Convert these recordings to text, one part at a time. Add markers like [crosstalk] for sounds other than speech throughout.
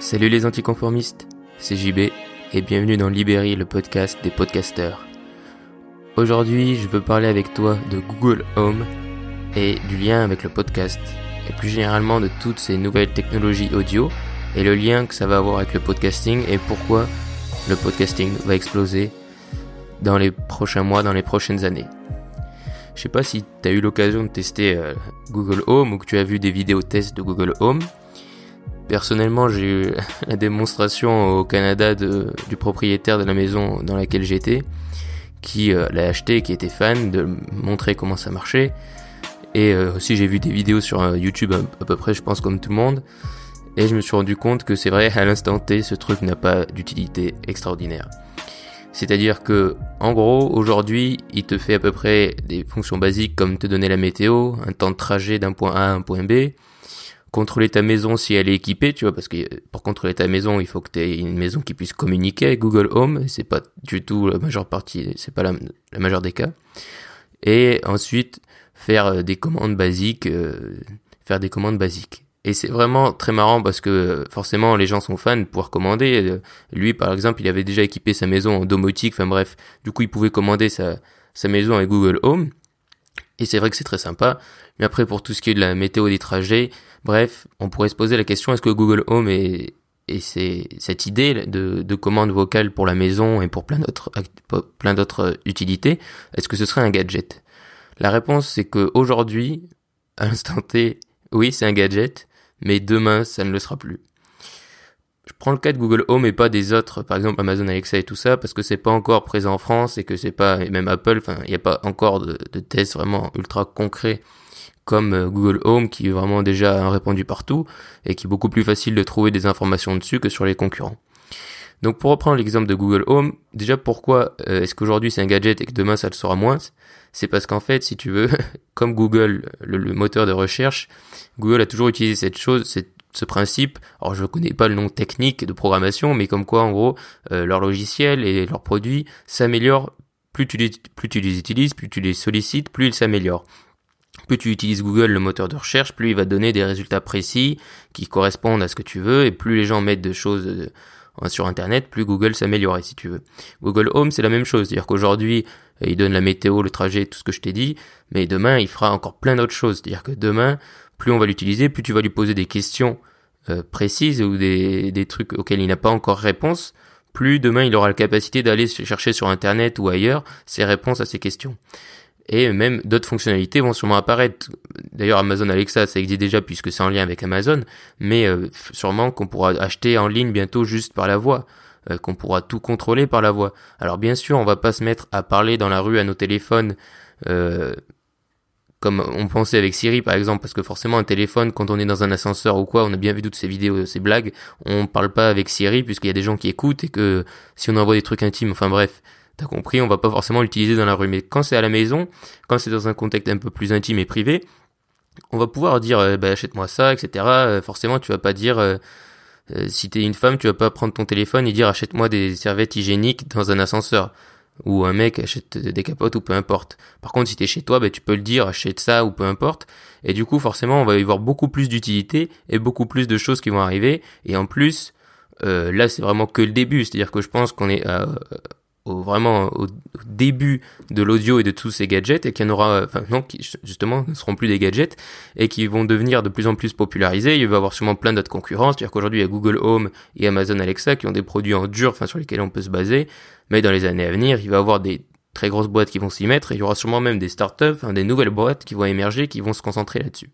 Salut les anticonformistes, c'est JB et bienvenue dans Libéry, le podcast des podcasteurs. Aujourd'hui, je veux parler avec toi de Google Home et du lien avec le podcast et plus généralement de toutes ces nouvelles technologies audio et le lien que ça va avoir avec le podcasting et pourquoi le podcasting va exploser dans les prochains mois, dans les prochaines années. Je sais pas si tu as eu l'occasion de tester euh, Google Home ou que tu as vu des vidéos tests de Google Home. Personnellement, j'ai eu [laughs] la démonstration au Canada du propriétaire de la maison dans laquelle j'étais, qui euh, l'a acheté, qui était fan, de montrer comment ça marchait. Et euh, aussi, j'ai vu des vidéos sur YouTube à, peu près, je pense, comme tout le monde. Et je me suis rendu compte que c'est vrai, à l'instant T, ce truc n'a pas d'utilité extraordinaire. C'est-à-dire que, en gros, aujourd'hui, il te fait à peu près des fonctions basiques comme te donner la météo, un temps de trajet d'un point A à un point B, contrôler ta maison si elle est équipée, tu vois, parce que pour contrôler ta maison, il faut que tu aies une maison qui puisse communiquer avec Google Home, c'est pas du tout la majeure partie, c'est pas la, majeure des cas. Et ensuite, faire des commandes basiques, euh, faire des commandes basiques. Et c'est vraiment très marrant parce que forcément les gens sont fans de pouvoir commander. Lui par exemple il avait déjà équipé sa maison en domotique, enfin bref, du coup il pouvait commander sa, sa maison avec Google Home. Et c'est vrai que c'est très sympa. Mais après pour tout ce qui est de la météo des trajets, bref, on pourrait se poser la question est-ce que Google Home est, et c'est cette idée de, de commande vocale pour la maison et pour plein d'autres plein d'autres utilités, est-ce que ce serait un gadget? La réponse c'est que aujourd'hui, à l'instant T, oui, c'est un gadget, mais demain, ça ne le sera plus. Je prends le cas de Google Home et pas des autres, par exemple Amazon Alexa et tout ça, parce que c'est pas encore présent en France et que c'est pas, et même Apple, enfin, il n'y a pas encore de, de tests vraiment ultra concrets comme euh, Google Home qui est vraiment déjà répandu partout et qui est beaucoup plus facile de trouver des informations dessus que sur les concurrents. Donc pour reprendre l'exemple de Google Home, déjà pourquoi euh, est-ce qu'aujourd'hui c'est un gadget et que demain ça le sera moins? C'est parce qu'en fait, si tu veux, [laughs] comme Google, le, moteur de recherche, Google a toujours utilisé cette chose, ce principe. Alors je ne connais pas le nom technique de programmation, mais comme quoi en gros euh, leur logiciel et leurs produits s'améliorent plus tu, les, plus tu les utilises, plus tu les sollicites, plus ils s'améliorent. Plus tu utilises Google, le moteur de recherche, plus il va donner des résultats précis qui correspondent à ce que tu veux, et plus les gens mettent de choses euh, sur Internet, plus Google s'améliorait si tu veux. Google Home, c'est la même chose, c'est-à-dire qu'aujourd'hui, euh, il donne la météo, le trajet, tout ce que je t'ai dit, mais demain, il fera encore plein d'autres choses. C'est-à-dire que demain, plus on va l'utiliser, plus tu vas lui poser des questions euh, précises ou des, des trucs auxquels il n'a pas encore réponse, plus demain il aura la capacité d'aller chercher sur Internet ou ailleurs ses réponses à ces questions et même d'autres fonctionnalités vont sûrement apparaître. D'ailleurs, Amazon Alexa, ça existe déjà puisque c'est en lien avec Amazon, mais euh, sûrement qu'on pourra acheter en ligne bientôt juste par la voix, euh, qu'on pourra tout contrôler par la voix. Alors bien sûr, on va pas se mettre à parler dans la rue à nos téléphones. Comme on pensait avec Siri par exemple, parce que forcément un téléphone, quand on est dans un ascenseur ou quoi, on a bien vu toutes ces vidéos, ces blagues, on parle pas avec Siri puisqu'il y a des gens qui écoutent et que si on envoie des trucs intimes, enfin bref, T'as compris, on va pas forcément l'utiliser dans la rue. Mais quand c'est à la maison, quand c'est dans un contexte un peu plus intime et privé, on va pouvoir dire euh, bah, achète-moi ça, etc. Euh, forcément, tu vas pas dire euh, si t'es une femme, tu vas pas prendre ton téléphone et dire achète-moi des serviettes hygiéniques dans un ascenseur ou un mec achète des capotes ou peu importe. Par contre, si t'es chez toi, bah, tu peux le dire achète ça ou peu importe. Et du coup, forcément, on va y voir beaucoup plus d'utilité et beaucoup plus de choses qui vont arriver. Et en plus, là, c'est vraiment que le début. C'est-à-dire que je pense qu'on est au, vraiment au, début de l'audio et de tous ces gadgets et qu'il y en aura, enfin non, qui justement ne seront plus des gadgets et qui vont devenir de plus en plus popularisés. Il va y avoir sûrement plein d'autres concurrents, c'est-à-dire qu'aujourd'hui il y a Google Home et Amazon Alexa qui ont des produits en dur, enfin sur lesquels on peut se baser. Mais dans les années à venir, il va y avoir des très grosses boîtes qui vont s'y mettre et il y aura sûrement même des startups, enfin, des nouvelles boîtes qui vont émerger, qui vont se concentrer là-dessus.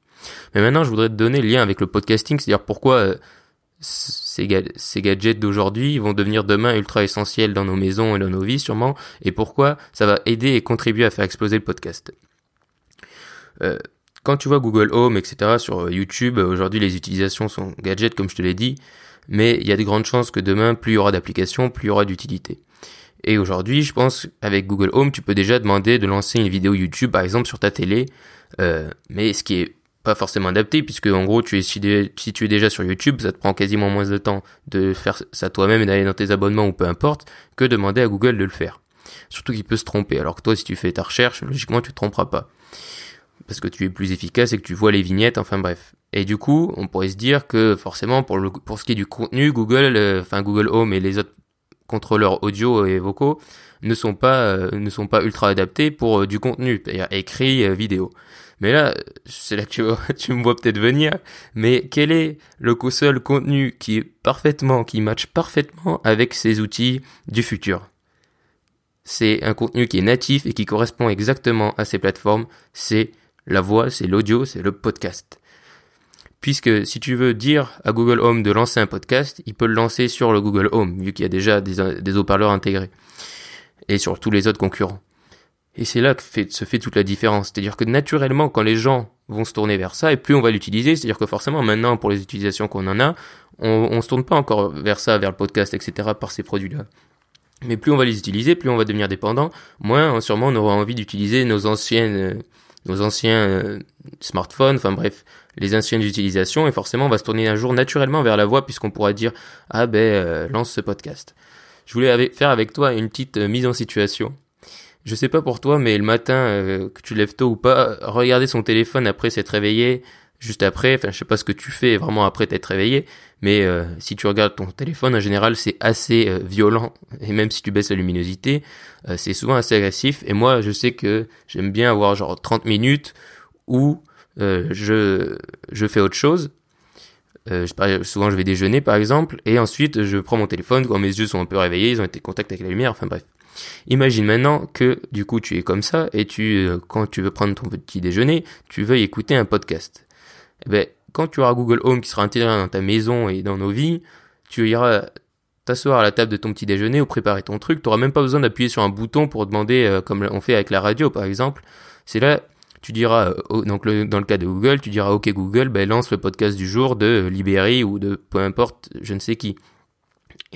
Mais maintenant, je voudrais te donner le lien avec le podcasting, c'est-à-dire pourquoi euh, ces, gadgets d'aujourd'hui vont devenir demain ultra essentiels dans nos maisons et dans nos vies sûrement, et pourquoi ça va aider et contribuer à faire exploser le podcast. Euh, quand tu vois Google Home, etc. sur YouTube, aujourd'hui les utilisations sont gadgets comme je te l'ai dit, mais il y a de grandes chances que demain, plus il y aura d'applications, plus il y aura d'utilité. Et aujourd'hui, je pense, avec Google Home, tu peux déjà demander de lancer une vidéo YouTube, par exemple, sur ta télé. Euh, mais ce qui est pas forcément adapté puisque en gros tu es si, tu es déjà sur YouTube ça te prend quasiment moins de temps de faire ça toi-même et d'aller dans tes abonnements ou peu importe que demander à Google de le faire. Surtout qu'il peut se tromper. Alors que toi si tu fais ta recherche logiquement tu te tromperas pas. Parce que tu es plus efficace et que tu vois les vignettes, enfin bref. Et du coup, on pourrait se dire que forcément pour ce qui est du contenu, Google, euh, enfin Google Home et les autres contrôleurs audio et vocaux ne sont pas euh, ne sont pas ultra adaptés pour euh, du contenu, c'est-à-dire écrit, vidéo. Mais là, c'est là que tu, [laughs] tu me vois peut-être venir. Mais quel est le seul contenu qui est parfaitement, qui match parfaitement avec ces outils du futur? C'est un contenu qui est natif et qui correspond exactement à ces plateformes. C'est la voix, c'est l'audio, c'est le podcast. Puisque si tu veux dire à Google Home de lancer un podcast, il peut le lancer sur le Google Home, vu qu'il y a déjà des, haut-parleurs intégrés. Et sur tous les autres concurrents. Et c'est là que se fait toute la différence. C'est-à-dire que naturellement, quand les gens vont se tourner vers ça, et plus on va l'utiliser, c'est-à-dire que forcément maintenant, pour les utilisations qu'on en a, on, on se tourne pas encore vers ça, vers le podcast, etc., par ces produits-là. Mais plus on va les utiliser, plus on va devenir dépendant, moins sûrement on aura envie d'utiliser nos anciennes, nos anciens euh, smartphones, enfin bref, les anciennes utilisations, et forcément on va se tourner un jour naturellement vers la voix puisqu'on pourra dire ah ben euh, lance ce podcast. Je voulais faire avec toi une petite euh, mise en situation. Je sais pas pour toi, mais le matin, euh, que tu lèves tôt ou pas, regarder son téléphone après s'être réveillé, juste après, enfin je sais pas ce que tu fais vraiment après t'être réveillé, mais si tu regardes ton téléphone, en général c'est assez violent, et même si tu baisses la luminosité, c'est souvent assez agressif, et moi je sais que j'aime bien avoir genre 30 minutes où je, je fais autre chose, souvent je vais déjeuner par exemple, et ensuite je prends mon téléphone quand mes yeux sont un peu réveillés, ils ont été en contact avec la lumière, enfin bref. Imagine maintenant que du coup tu es comme ça et tu euh, quand tu veux prendre ton petit déjeuner, tu veux écouter un podcast. Eh ben quand tu auras Google Home qui sera intégré dans ta maison et dans nos vies, tu iras t'asseoir à la table de ton petit déjeuner ou préparer ton truc, tu n'auras même pas besoin d'appuyer sur un bouton pour demander euh, comme on fait avec la radio par exemple. C'est là tu diras euh, donc dans le cas de Google, tu diras OK Google, ben lance le podcast du jour de Libéry ou de peu importe, je ne sais qui.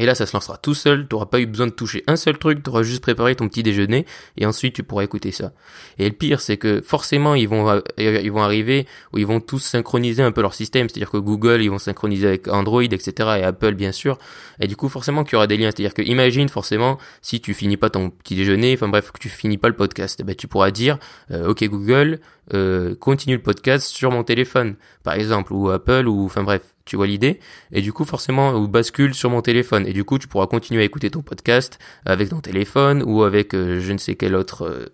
Et là, ça se lancera tout seul, tu n'auras pas eu besoin de toucher un seul truc, tu auras juste préparé ton petit déjeuner, et ensuite tu pourras écouter ça. Et le pire, c'est que forcément, ils vont, euh, ils vont arriver où ils vont tous synchroniser un peu leur système, c'est-à-dire que Google, ils vont synchroniser avec Android, etc., et Apple, bien sûr. Et du coup, forcément qu'il y aura des liens, c'est-à-dire que imagine, forcément, si tu finis pas ton petit déjeuner, enfin bref, que tu finis pas le podcast, eh ben, tu pourras dire, euh, ok Google, euh, continue le podcast sur mon téléphone, par exemple, ou Apple, ou enfin bref, tu vois l'idée Et du coup, forcément, ou bascule sur mon téléphone. Et du coup, tu pourras continuer à écouter ton podcast avec ton téléphone ou avec euh, je ne sais quel autre euh,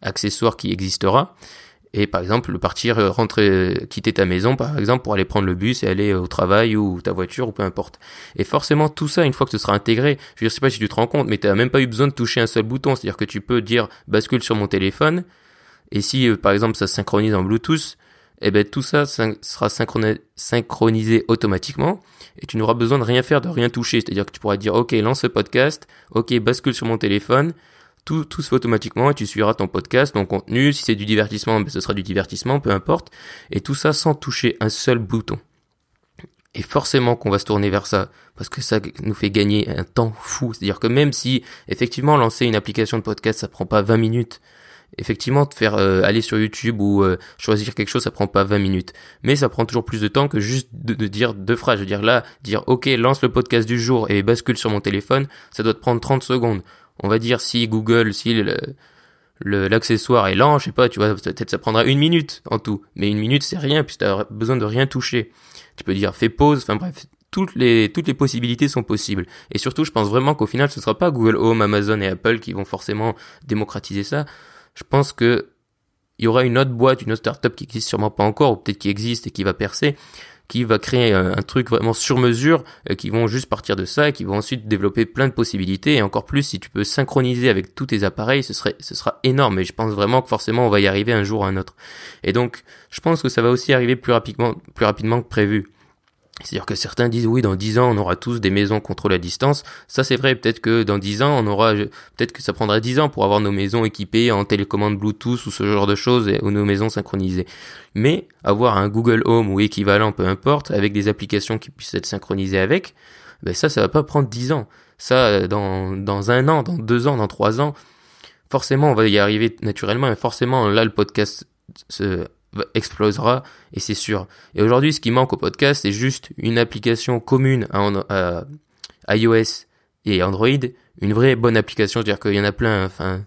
accessoire qui existera. Et par exemple, partir, euh, rentrer, quitter ta maison, par exemple, pour aller prendre le bus et aller au travail ou ta voiture ou peu importe. Et forcément, tout ça, une fois que ce sera intégré, je ne sais pas si tu te rends compte, mais tu n'as même pas eu besoin de toucher un seul bouton. C'est-à-dire que tu peux dire bascule sur mon téléphone. Et si, par exemple, ça synchronise en Bluetooth, eh ben tout ça sera synchronisé automatiquement et tu n'auras besoin de rien faire, de rien toucher. C'est-à-dire que tu pourras dire OK, lance ce podcast, OK, bascule sur mon téléphone, tout, tout se fait automatiquement et tu suivras ton podcast, ton contenu. Si c'est du divertissement, ben ce sera du divertissement, peu importe. Et tout ça sans toucher un seul bouton. Et forcément qu'on va se tourner vers ça, parce que ça nous fait gagner un temps fou. C'est-à-dire que même si, effectivement, lancer une application de podcast, ça prend pas 20 minutes, effectivement faire euh, aller sur YouTube ou euh, choisir quelque chose ça prend pas 20 minutes mais ça prend toujours plus de temps que juste de, dire deux phrases je veux dire là dire ok lance le podcast du jour et bascule sur mon téléphone ça doit te prendre 30 secondes on va dire si Google si l'accessoire est lent, je sais pas, tu vois, peut-être ça prendra une minute en tout. Mais une minute, c'est rien, puisque as besoin de rien toucher. Tu peux dire fais pause, enfin bref, toutes les, toutes les possibilités sont possibles. Et surtout, je pense vraiment qu'au final, ce sera pas Google Home, Amazon et Apple qui vont forcément démocratiser ça je pense que il y aura une autre boîte, une autre startup qui existe sûrement pas encore, ou peut-être qui existe et qui va percer, qui va créer un, truc vraiment sur mesure, euh, qui vont juste partir de ça qui vont ensuite développer plein de possibilités. Et encore plus, si tu peux synchroniser avec tous tes appareils, ce serait, ce sera énorme. Et je pense vraiment que forcément, on va y arriver un jour ou un autre. Et donc, je pense que ça va aussi arriver plus rapidement, plus rapidement que prévu. C'est-à-dire que certains disent oui, dans 10 ans, on aura tous des maisons contrôlées à distance. Ça, c'est vrai. Peut-être que dans 10 ans, on aura, peut-être que ça prendra 10 ans pour avoir nos maisons équipées en télécommande Bluetooth ou ce genre de choses ou nos maisons synchronisées. Mais avoir un Google Home ou équivalent, peu importe, avec des applications qui puissent être synchronisées avec, ben ça, ça va pas prendre 10 ans. Ça, dans, un an, dans deux ans, dans trois ans, forcément, on va y arriver naturellement. Et forcément, là, le podcast se explosera et c'est sûr. Et aujourd'hui, ce qui manque au podcast, c'est juste une application commune à, iOS et Android, une vraie bonne application. C'est-à-dire qu'il y en a plein, enfin,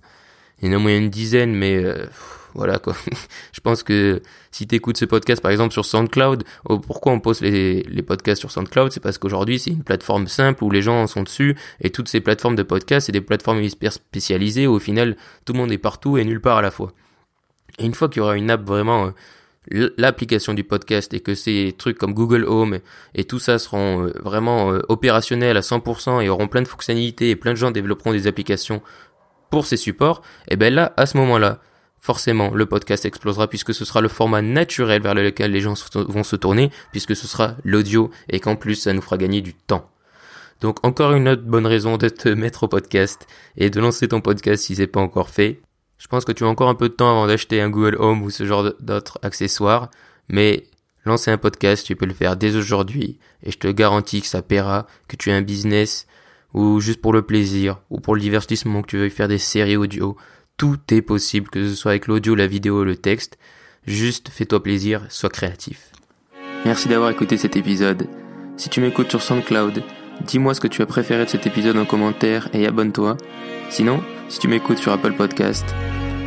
il y en a moins une dizaine, mais euh, voilà quoi. [laughs] je pense que si tu écoutes ce podcast par exemple sur SoundCloud, oh, pourquoi on poste les, les podcasts sur SoundCloud? C'est parce qu'aujourd'hui c'est une plateforme simple où les gens sont dessus et toutes ces plateformes de podcasts c'est des plateformes hyper spécialisées où au final tout le monde est partout et nulle part à la fois. Et une fois qu'il y aura une app vraiment euh, l'application du podcast et que ces trucs comme Google Home et tout ça seront euh, vraiment euh, opérationnels à 100% et auront plein de fonctionnalités et plein de gens développeront des applications pour ces supports, et ben là, à ce moment-là, forcément, le podcast explosera puisque ce sera le format naturel vers lequel les gens vont se tourner puisque ce sera l'audio et qu'en plus, ça nous fera gagner du temps. Donc encore une autre bonne raison de te [laughs] mettre au podcast et de lancer ton podcast si c'est pas encore fait. Je pense que tu as encore un peu de temps avant d'acheter un Google Home ou ce genre d'autres accessoires, mais lancer un podcast, tu peux le faire dès aujourd'hui et je te garantis que ça paiera, que tu as un business ou juste pour le plaisir ou pour le divertissement que tu veuilles faire des séries audio. Tout est possible, que ce soit avec l'audio, la vidéo, le texte. Juste fais-toi plaisir, sois créatif. Merci d'avoir écouté cet épisode. Si tu m'écoutes sur SoundCloud, dis-moi ce que tu as préféré de cet épisode en commentaire et abonne-toi. Sinon, si tu m'écoutes sur Apple Podcast,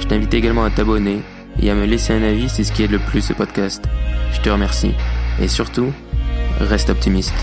je t'invite également à t'abonner et à me laisser un avis, c'est ce qui aide le plus ce podcast. Je te remercie. Et surtout, reste optimiste.